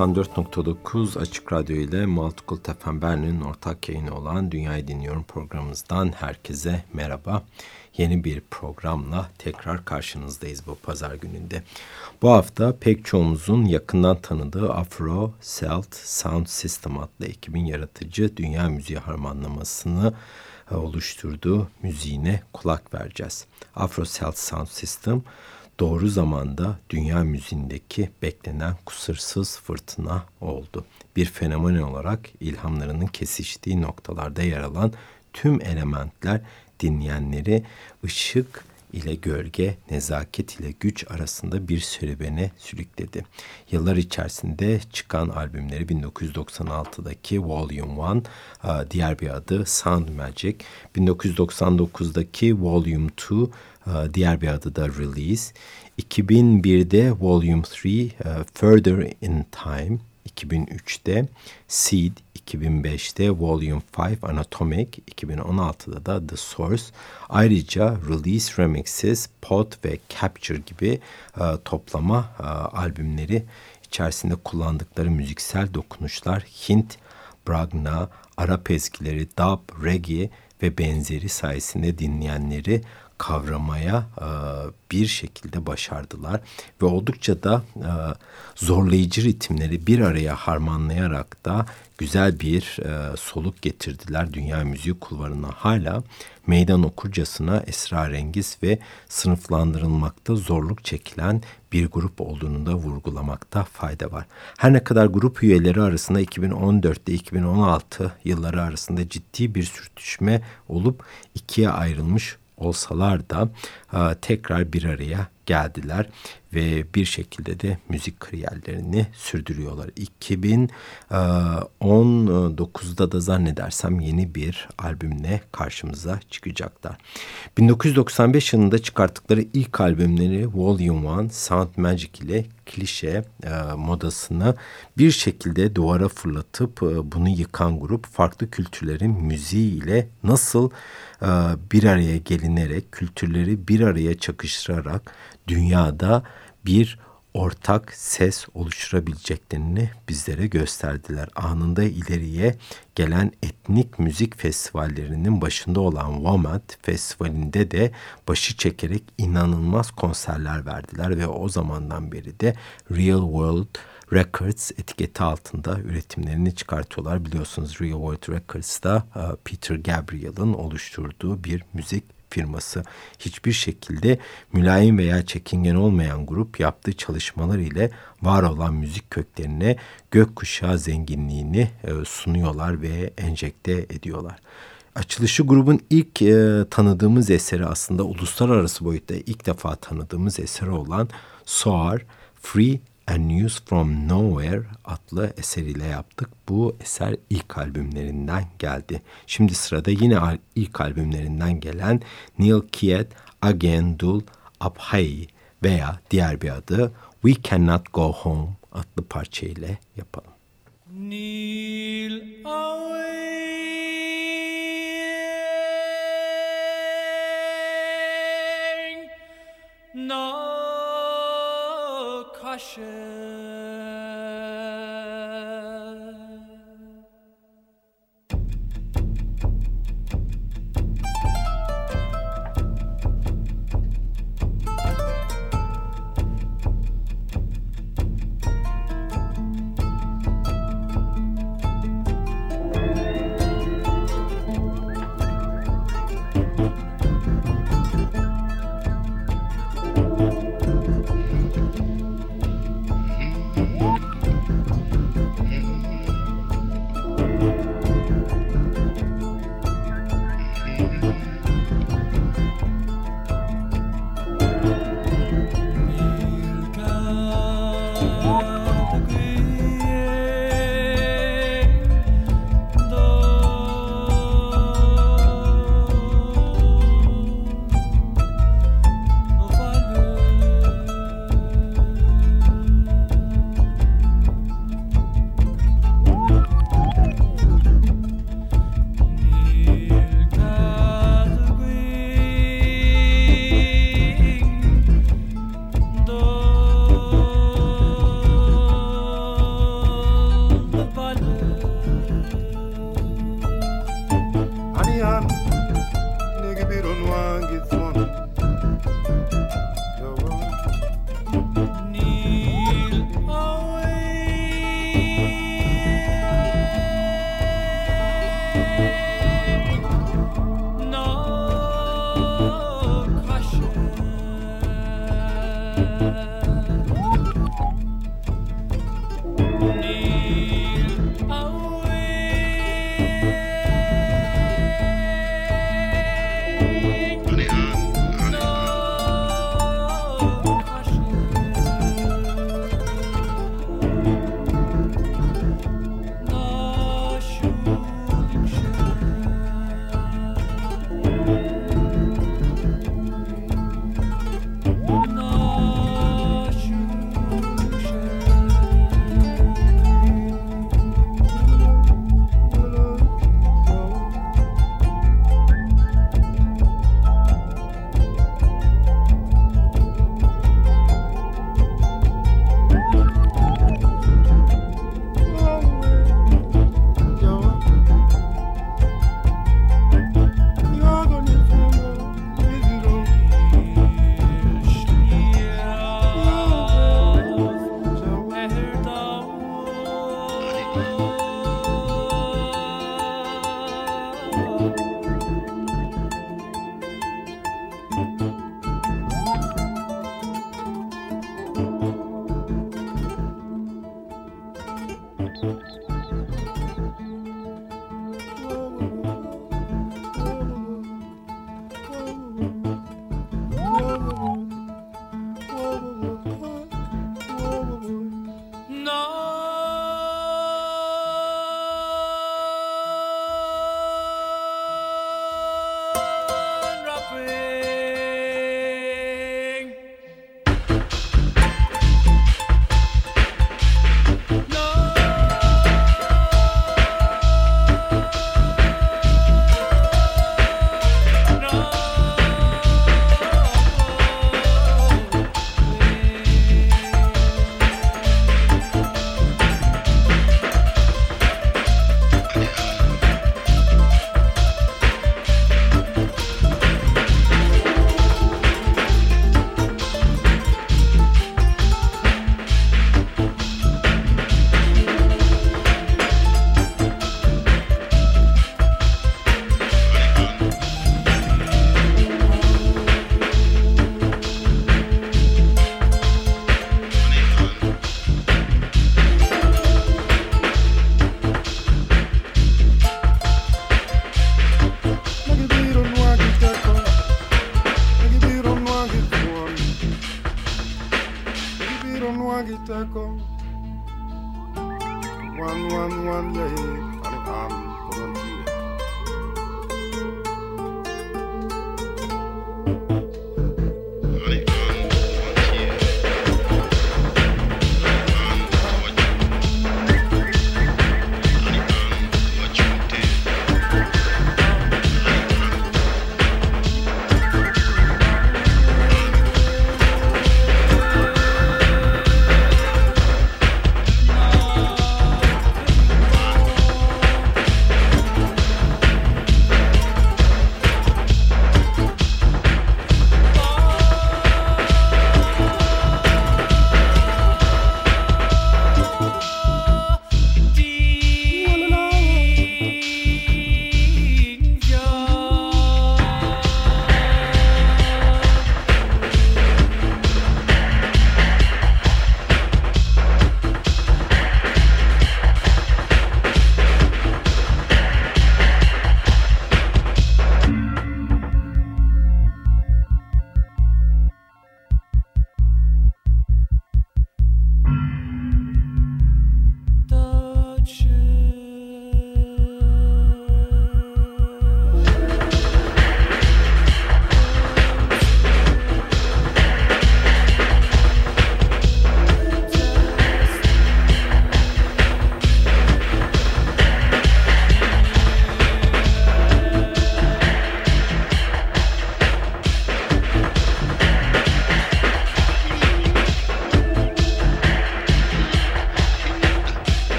94.9 Açık Radyo ile Multicult FM Berlin'in ortak yayını olan Dünyayı Dinliyorum programımızdan herkese merhaba. Yeni bir programla tekrar karşınızdayız bu pazar gününde. Bu hafta pek çoğumuzun yakından tanıdığı Afro Celt Sound System adlı ekibin yaratıcı dünya müziği harmanlamasını e, oluşturduğu müziğine kulak vereceğiz. Afro Celt Sound System doğru zamanda dünya müziğindeki beklenen kusursuz fırtına oldu. Bir fenomen olarak ilhamlarının kesiştiği noktalarda yer alan tüm elementler dinleyenleri ışık ile gölge, nezaket ile güç arasında bir serüvene sürükledi. Yıllar içerisinde çıkan albümleri 1996'daki Volume 1, diğer bir adı Sound Magic, 1999'daki Volume 2, diğer bir adı da Release, 2001'de Volume 3, Further in Time, 2003'te Seed, 2005'te Volume 5 Anatomic, 2016'da da The Source. Ayrıca Release Remixes, Pod ve Capture gibi e, toplama e, albümleri içerisinde kullandıkları müziksel dokunuşlar Hint, Bragna, Arap ezgileri, dub, reggae ve benzeri sayesinde dinleyenleri kavramaya e, bir şekilde başardılar ve oldukça da e, zorlayıcı ritimleri bir araya harmanlayarak da güzel bir e, soluk getirdiler dünya müziği kulvarına. Hala meydan okurcasına esrarengiz ve sınıflandırılmakta zorluk çekilen bir grup olduğunu da vurgulamakta fayda var. Her ne kadar grup üyeleri arasında 2014 ile 2016 yılları arasında ciddi bir sürtüşme olup ikiye ayrılmış olsalar da e, tekrar bir araya geldiler ve bir şekilde de müzik kariyerlerini sürdürüyorlar. 2019'da e, da zannedersem yeni bir albümle karşımıza çıkacaklar. 1995 yılında çıkarttıkları ilk albümleri Volume 1 Sound Magic ile klişe e, modasını bir şekilde duvara fırlatıp bunu yıkan grup farklı kültürlerin müziği ile nasıl bir araya gelinerek kültürleri bir araya çakıştırarak dünyada bir ortak ses oluşturabileceklerini bizlere gösterdiler. Anında ileriye gelen etnik müzik festivallerinin başında olan WOMAD Festivali'nde de başı çekerek inanılmaz konserler verdiler ve o zamandan beri de Real World Records etiketi altında üretimlerini çıkartıyorlar. Biliyorsunuz Real World Records'da e, Peter Gabriel'ın oluşturduğu bir müzik firması hiçbir şekilde mülayim veya çekingen olmayan grup yaptığı çalışmalar ile var olan müzik köklerine gökkuşağı zenginliğini e, sunuyorlar ve enjekte ediyorlar. Açılışı grubun ilk e, tanıdığımız eseri aslında uluslararası boyutta ilk defa tanıdığımız eseri olan Soar Free and News from Nowhere adlı eseriyle yaptık. Bu eser ilk albümlerinden geldi. Şimdi sırada yine ilk albümlerinden gelen Neil Kiet Again Dul Abhay veya diğer bir adı We Cannot Go Home adlı parça ile yapalım. Neil away. No caution.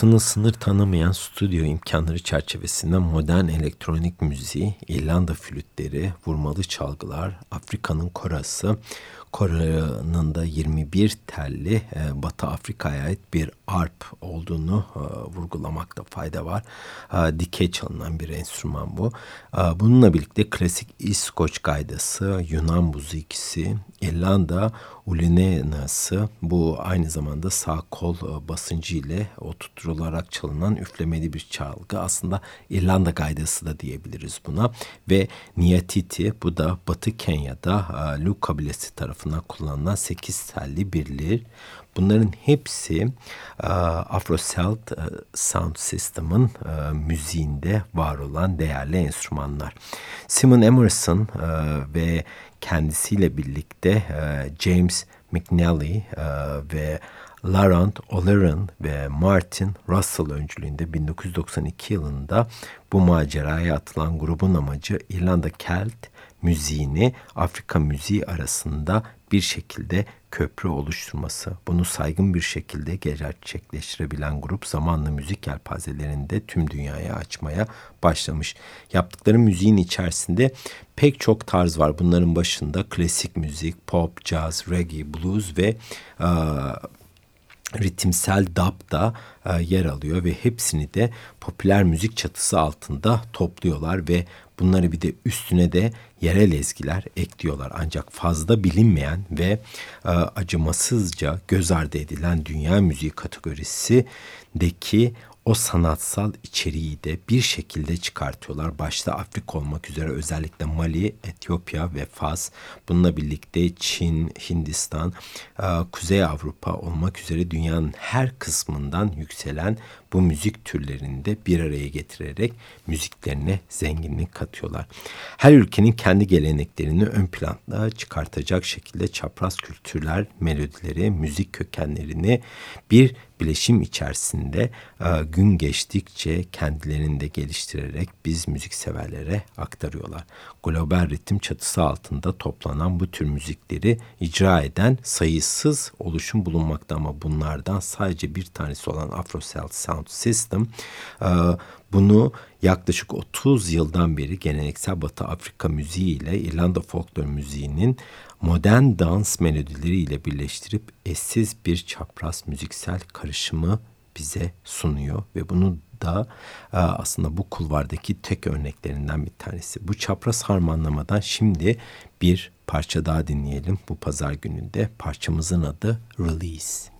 Batı'nın sınır tanımayan stüdyo imkanları çerçevesinde modern elektronik müziği, İrlanda flütleri, vurmalı çalgılar, Afrika'nın korası, Kore'nin da 21 telli e, Batı Afrika'ya ait bir arp olduğunu e, vurgulamakta fayda var. E, dikey çalınan bir enstrüman bu. E, bununla birlikte klasik İskoç gaydası, Yunan muzikisi, İrlanda ulinenası bu aynı zamanda sağ kol basıncı ile oturtularak çalınan üflemeli bir çalgı. Aslında İrlanda gaydası da diyebiliriz buna. Ve Niyatiti bu da Batı Kenya'da e, Lu kabilesi tarafından kullanılan 8 telli bir lir. Bunların hepsi e, Afro-Celt e, Sound System'ın e, müziğinde var olan değerli enstrümanlar. Simon Emerson ve kendisiyle birlikte James McNally ve Laurent O'Leary ve Martin Russell öncülüğünde 1992 yılında bu maceraya atılan grubun amacı İrlanda Kelt müziğini Afrika müziği arasında bir şekilde köprü oluşturması. Bunu saygın bir şekilde gerçekleştirebilen grup zamanla müzik yelpazelerinde tüm dünyaya açmaya başlamış. Yaptıkları müziğin içerisinde pek çok tarz var. Bunların başında klasik müzik, pop, jazz, reggae, blues ve ritimsel dub da e, yer alıyor ve hepsini de popüler müzik çatısı altında topluyorlar ve bunları bir de üstüne de yerel ezgiler ekliyorlar. Ancak fazla bilinmeyen ve e, acımasızca göz ardı edilen dünya müziği kategorisindeki o sanatsal içeriği de bir şekilde çıkartıyorlar. Başta Afrika olmak üzere özellikle Mali, Etiyopya ve Fas, bununla birlikte Çin, Hindistan, e, Kuzey Avrupa olmak üzere dünyanın her kısmından yükselen bu müzik türlerini de bir araya getirerek müziklerine zenginlik katıyorlar. Her ülkenin kendi geleneklerini ön planda çıkartacak şekilde çapraz kültürler, melodileri, müzik kökenlerini bir bileşim içerisinde e, gün geçtikçe kendilerini de geliştirerek biz müzikseverlere aktarıyorlar. Global ritim çatısı altında toplanan bu tür müzikleri icra eden sayısız oluşum bulunmakta ama bunlardan sadece bir tanesi olan Afro Sound System e, bunu yaklaşık 30 yıldan beri geleneksel Batı Afrika müziği ile İrlanda folklor müziğinin modern dans melodileriyle birleştirip eşsiz bir çapraz müziksel karışımı bize sunuyor ve bunu da e, aslında bu kulvardaki tek örneklerinden bir tanesi. Bu çapraz harmanlamadan şimdi bir parça daha dinleyelim bu pazar gününde. Parçamızın adı Release.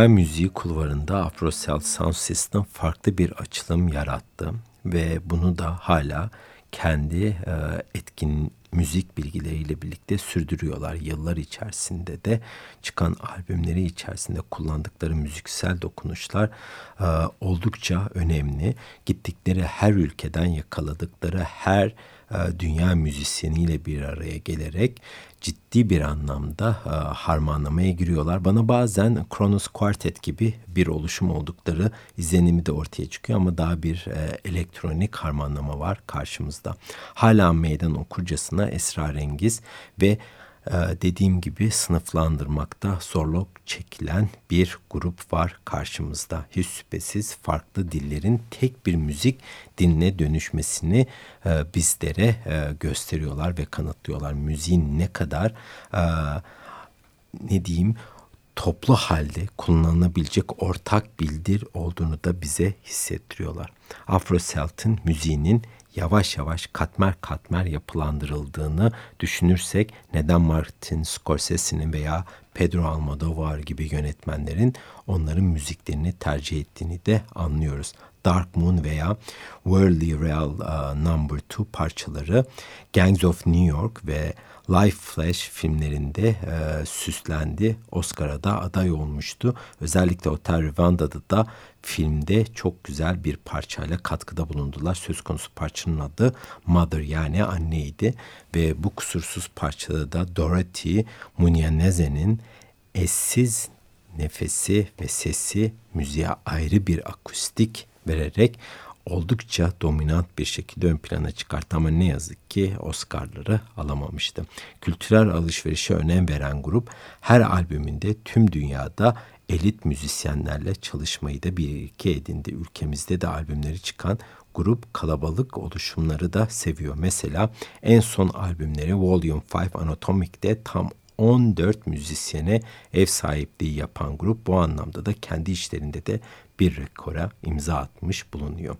Dünya müziği kulvarında Afrocell Sound System farklı bir açılım yarattı ve bunu da hala kendi e, etkin müzik bilgileriyle birlikte sürdürüyorlar. Yıllar içerisinde de çıkan albümleri içerisinde kullandıkları müziksel dokunuşlar e, oldukça önemli. Gittikleri her ülkeden yakaladıkları her e, dünya müzisyeniyle bir araya gelerek ciddi bir anlamda e, harmanlamaya giriyorlar. Bana bazen Kronos Quartet gibi bir oluşum oldukları izlenimi de ortaya çıkıyor ama daha bir e, elektronik harmanlama var karşımızda. Hala meydan okurcasına esrarengiz ve dediğim gibi sınıflandırmakta zorluk çekilen bir grup var karşımızda. Hiç şüphesiz farklı dillerin tek bir müzik diline dönüşmesini e, bizlere e, gösteriyorlar ve kanıtlıyorlar. Müziğin ne kadar e, ne diyeyim toplu halde kullanılabilecek ortak bildir olduğunu da bize hissettiriyorlar. Afro Celt'in müziğinin yavaş yavaş katmer katmer yapılandırıldığını düşünürsek neden Martin Scorsese'nin veya Pedro Almodovar gibi yönetmenlerin onların müziklerini tercih ettiğini de anlıyoruz. Dark Moon veya Worldly Real uh, Number 2 parçaları Gangs of New York ve Life Flash filmlerinde e, süslendi. Oscar'a da aday olmuştu. Özellikle Hotel Rwanda'da da filmde çok güzel bir parçayla katkıda bulundular. Söz konusu parçanın adı Mother yani anneydi. Ve bu kusursuz parçada da Dorothy Munyaneze'nin eşsiz nefesi ve sesi müziğe ayrı bir akustik vererek oldukça dominant bir şekilde ön plana çıkarttı ama ne yazık ki Oscar'ları alamamıştı. Kültürel alışverişe önem veren grup her albümünde tüm dünyada elit müzisyenlerle çalışmayı da bir iki edindi. Ülkemizde de albümleri çıkan grup kalabalık oluşumları da seviyor. Mesela en son albümleri Volume 5 Anatomic'te tam 14 müzisyene ev sahipliği yapan grup bu anlamda da kendi işlerinde de bir rekora imza atmış bulunuyor.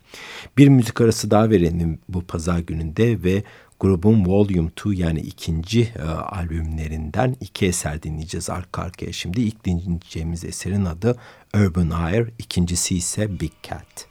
Bir müzik arası daha verelim bu pazar gününde ve grubun Volume 2 yani ikinci e, albümlerinden iki eser dinleyeceğiz arka arkaya. Şimdi ilk dinleyeceğimiz eserin adı Urban Air, ikincisi ise Big Cat.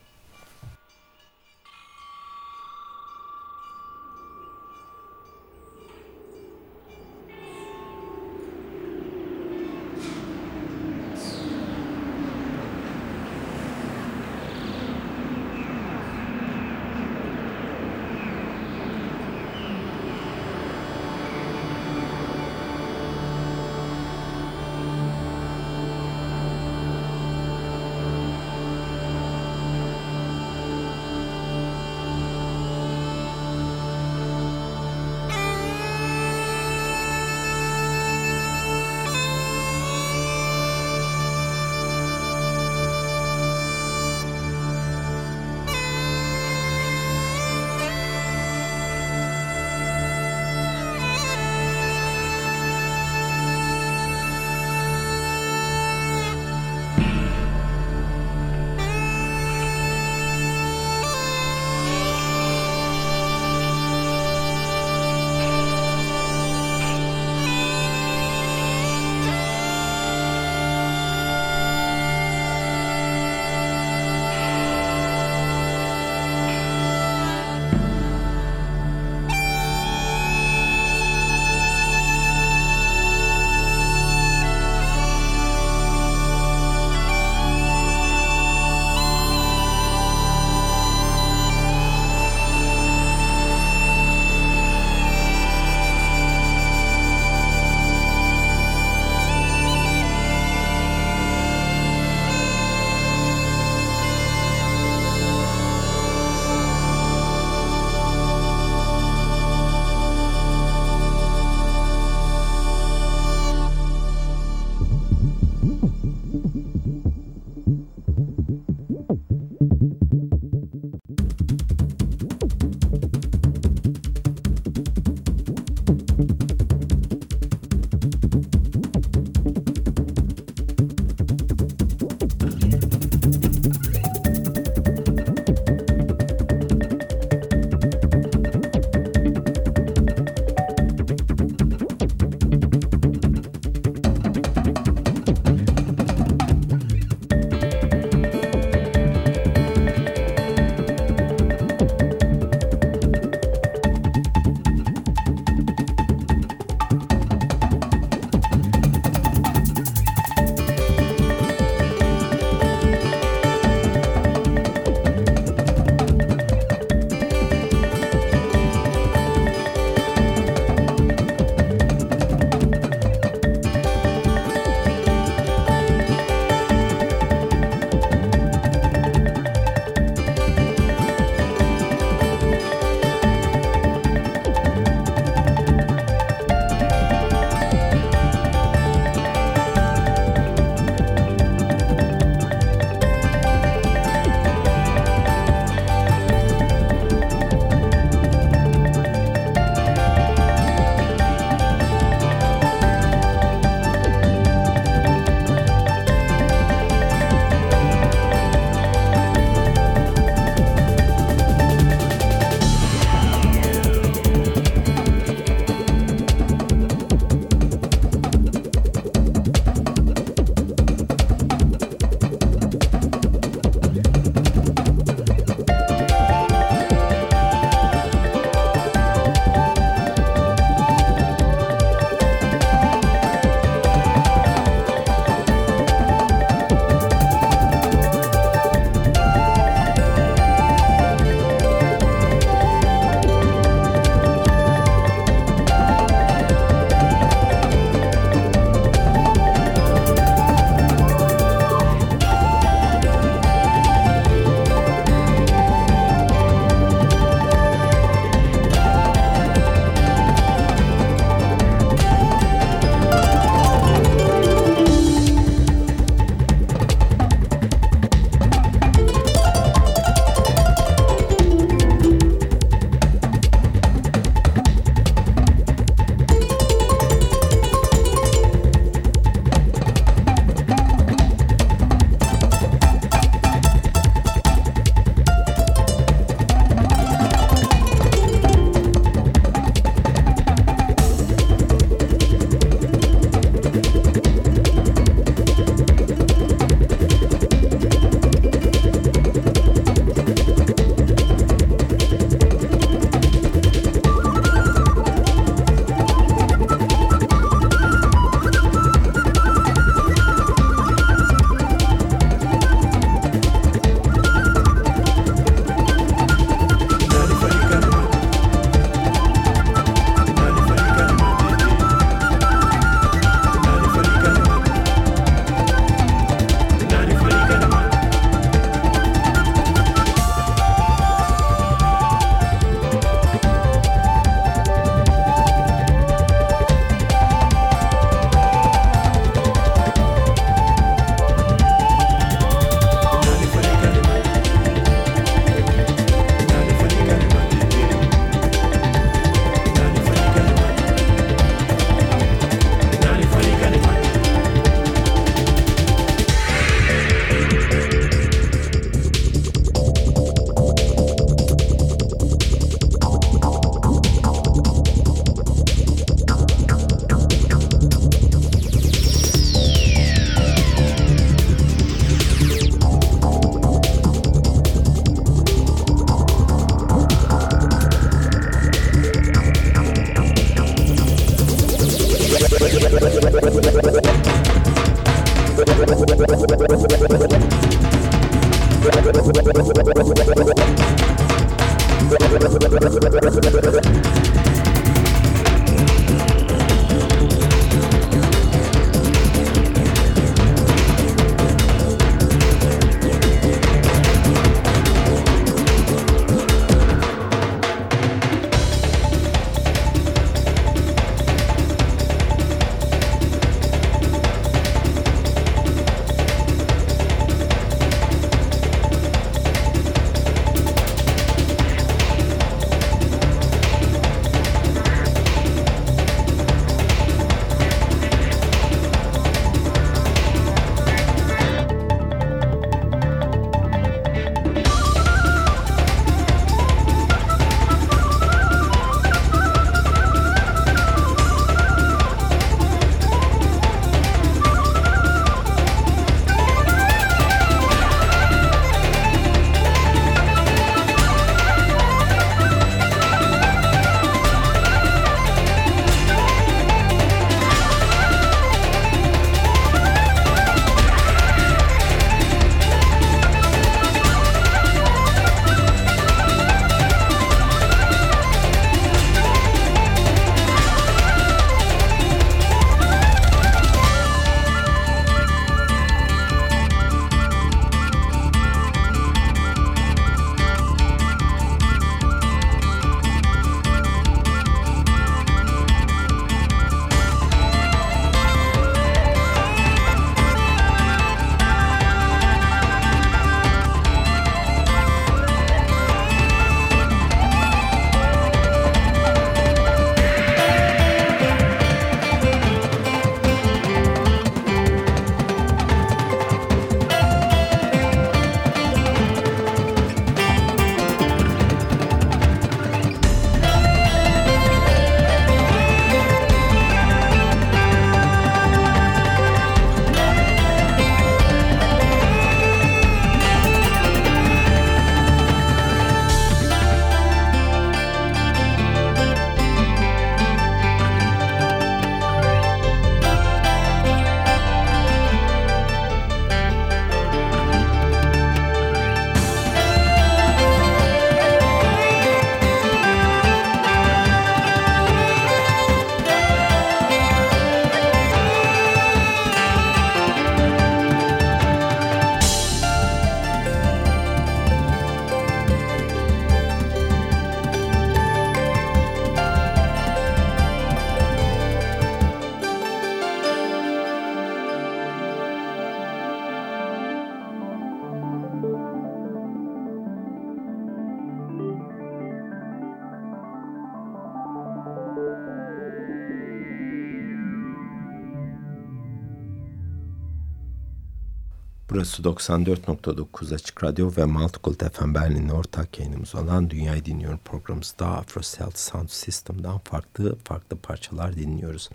Burası 94.9 Açık Radyo ve Multicult FM Berlin'in ortak yayınımız olan Dünyayı Dinliyorum programımızda Afro Cell Sound System'dan farklı farklı parçalar dinliyoruz.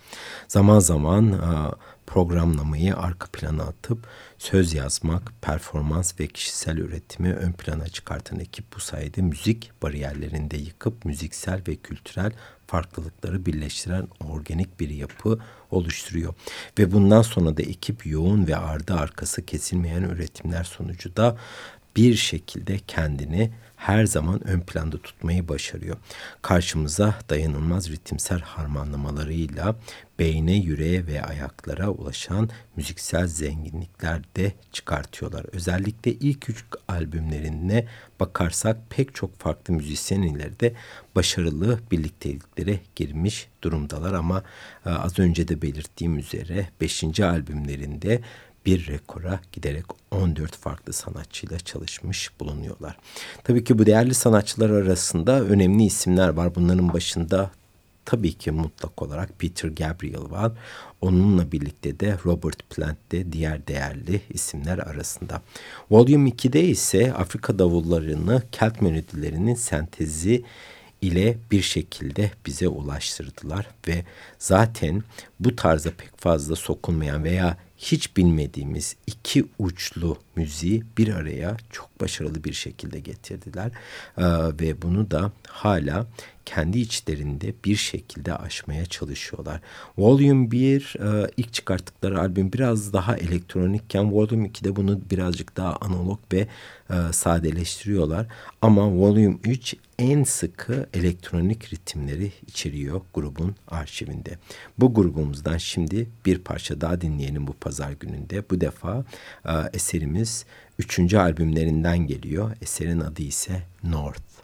Zaman zaman programlamayı arka plana atıp söz yazmak, performans ve kişisel üretimi ön plana çıkartan ekip bu sayede müzik bariyerlerinde yıkıp müziksel ve kültürel farklılıkları birleştiren organik bir yapı oluşturuyor. Ve bundan sonra da ekip yoğun ve ardı arkası kesilmeyen üretimler sonucu da bir şekilde kendini her zaman ön planda tutmayı başarıyor. Karşımıza dayanılmaz ritimsel harmanlamalarıyla beyne, yüreğe ve ayaklara ulaşan müziksel zenginlikler de çıkartıyorlar. Özellikle ilk üç albümlerine bakarsak pek çok farklı müzisyen ileride başarılı birlikteliklere girmiş durumdalar ama e, az önce de belirttiğim üzere 5. albümlerinde bir rekora giderek 14 farklı sanatçıyla çalışmış bulunuyorlar. Tabii ki bu değerli sanatçılar arasında önemli isimler var. Bunların başında tabii ki mutlak olarak Peter Gabriel var. Onunla birlikte de Robert Plant de diğer değerli isimler arasında. Volume 2'de ise Afrika davullarını, Kelt melodilerinin sentezi ile bir şekilde bize ulaştırdılar ve zaten bu tarza pek fazla sokulmayan veya hiç bilmediğimiz iki uçlu müziği bir araya çok başarılı bir şekilde getirdiler. Ee, ve bunu da hala kendi içlerinde bir şekilde aşmaya çalışıyorlar. Volume 1 e, ilk çıkarttıkları albüm biraz daha elektronikken Volume 2'de bunu birazcık daha analog ve e, sadeleştiriyorlar. Ama Volume 3 en sıkı elektronik ritimleri içeriyor grubun arşivinde. Bu grubumuzdan şimdi bir parça daha dinleyelim bu pazar gününde. Bu defa e, eserimiz üçüncü albümlerinden geliyor. Eserin adı ise North.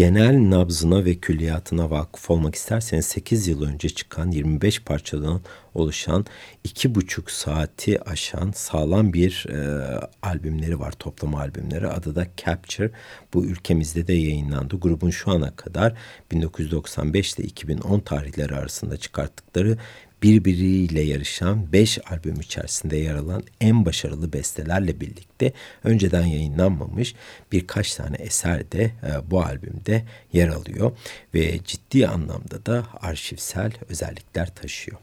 Genel nabzına ve külliyatına vakıf olmak isterseniz 8 yıl önce çıkan 25 parçadan oluşan 2,5 saati aşan sağlam bir e, albümleri var toplam albümleri. Adı da Capture. Bu ülkemizde de yayınlandı. Grubun şu ana kadar 1995 ile 2010 tarihleri arasında çıkarttıkları birbiriyle yarışan 5 albüm içerisinde yer alan en başarılı bestelerle birlikte önceden yayınlanmamış birkaç tane eser de e, bu albümde yer alıyor ve ciddi anlamda da arşivsel özellikler taşıyor.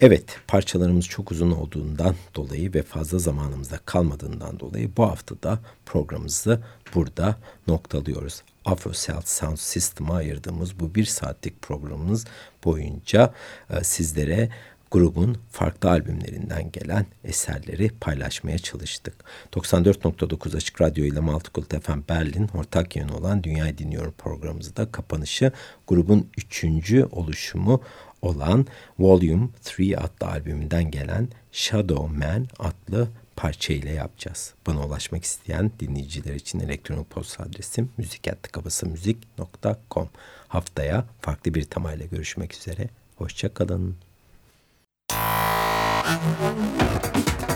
Evet parçalarımız çok uzun olduğundan dolayı ve fazla zamanımızda kalmadığından dolayı bu hafta da programımızı burada noktalıyoruz. Afro Sound System'a ayırdığımız bu bir saatlik programımız boyunca e, sizlere grubun farklı albümlerinden gelen eserleri paylaşmaya çalıştık. 94.9 Açık Radyo ile Multicult FM Berlin ortak yönü olan Dünyayı Dinliyorum programımızı da kapanışı grubun üçüncü oluşumu olan Volume 3 adlı albümünden gelen Shadow Man adlı parça ile yapacağız. Bana ulaşmak isteyen dinleyiciler için elektronik posta adresim müzik.kabasamüzik.com Haftaya farklı bir temayla görüşmek üzere. Hoşçakalın. Thank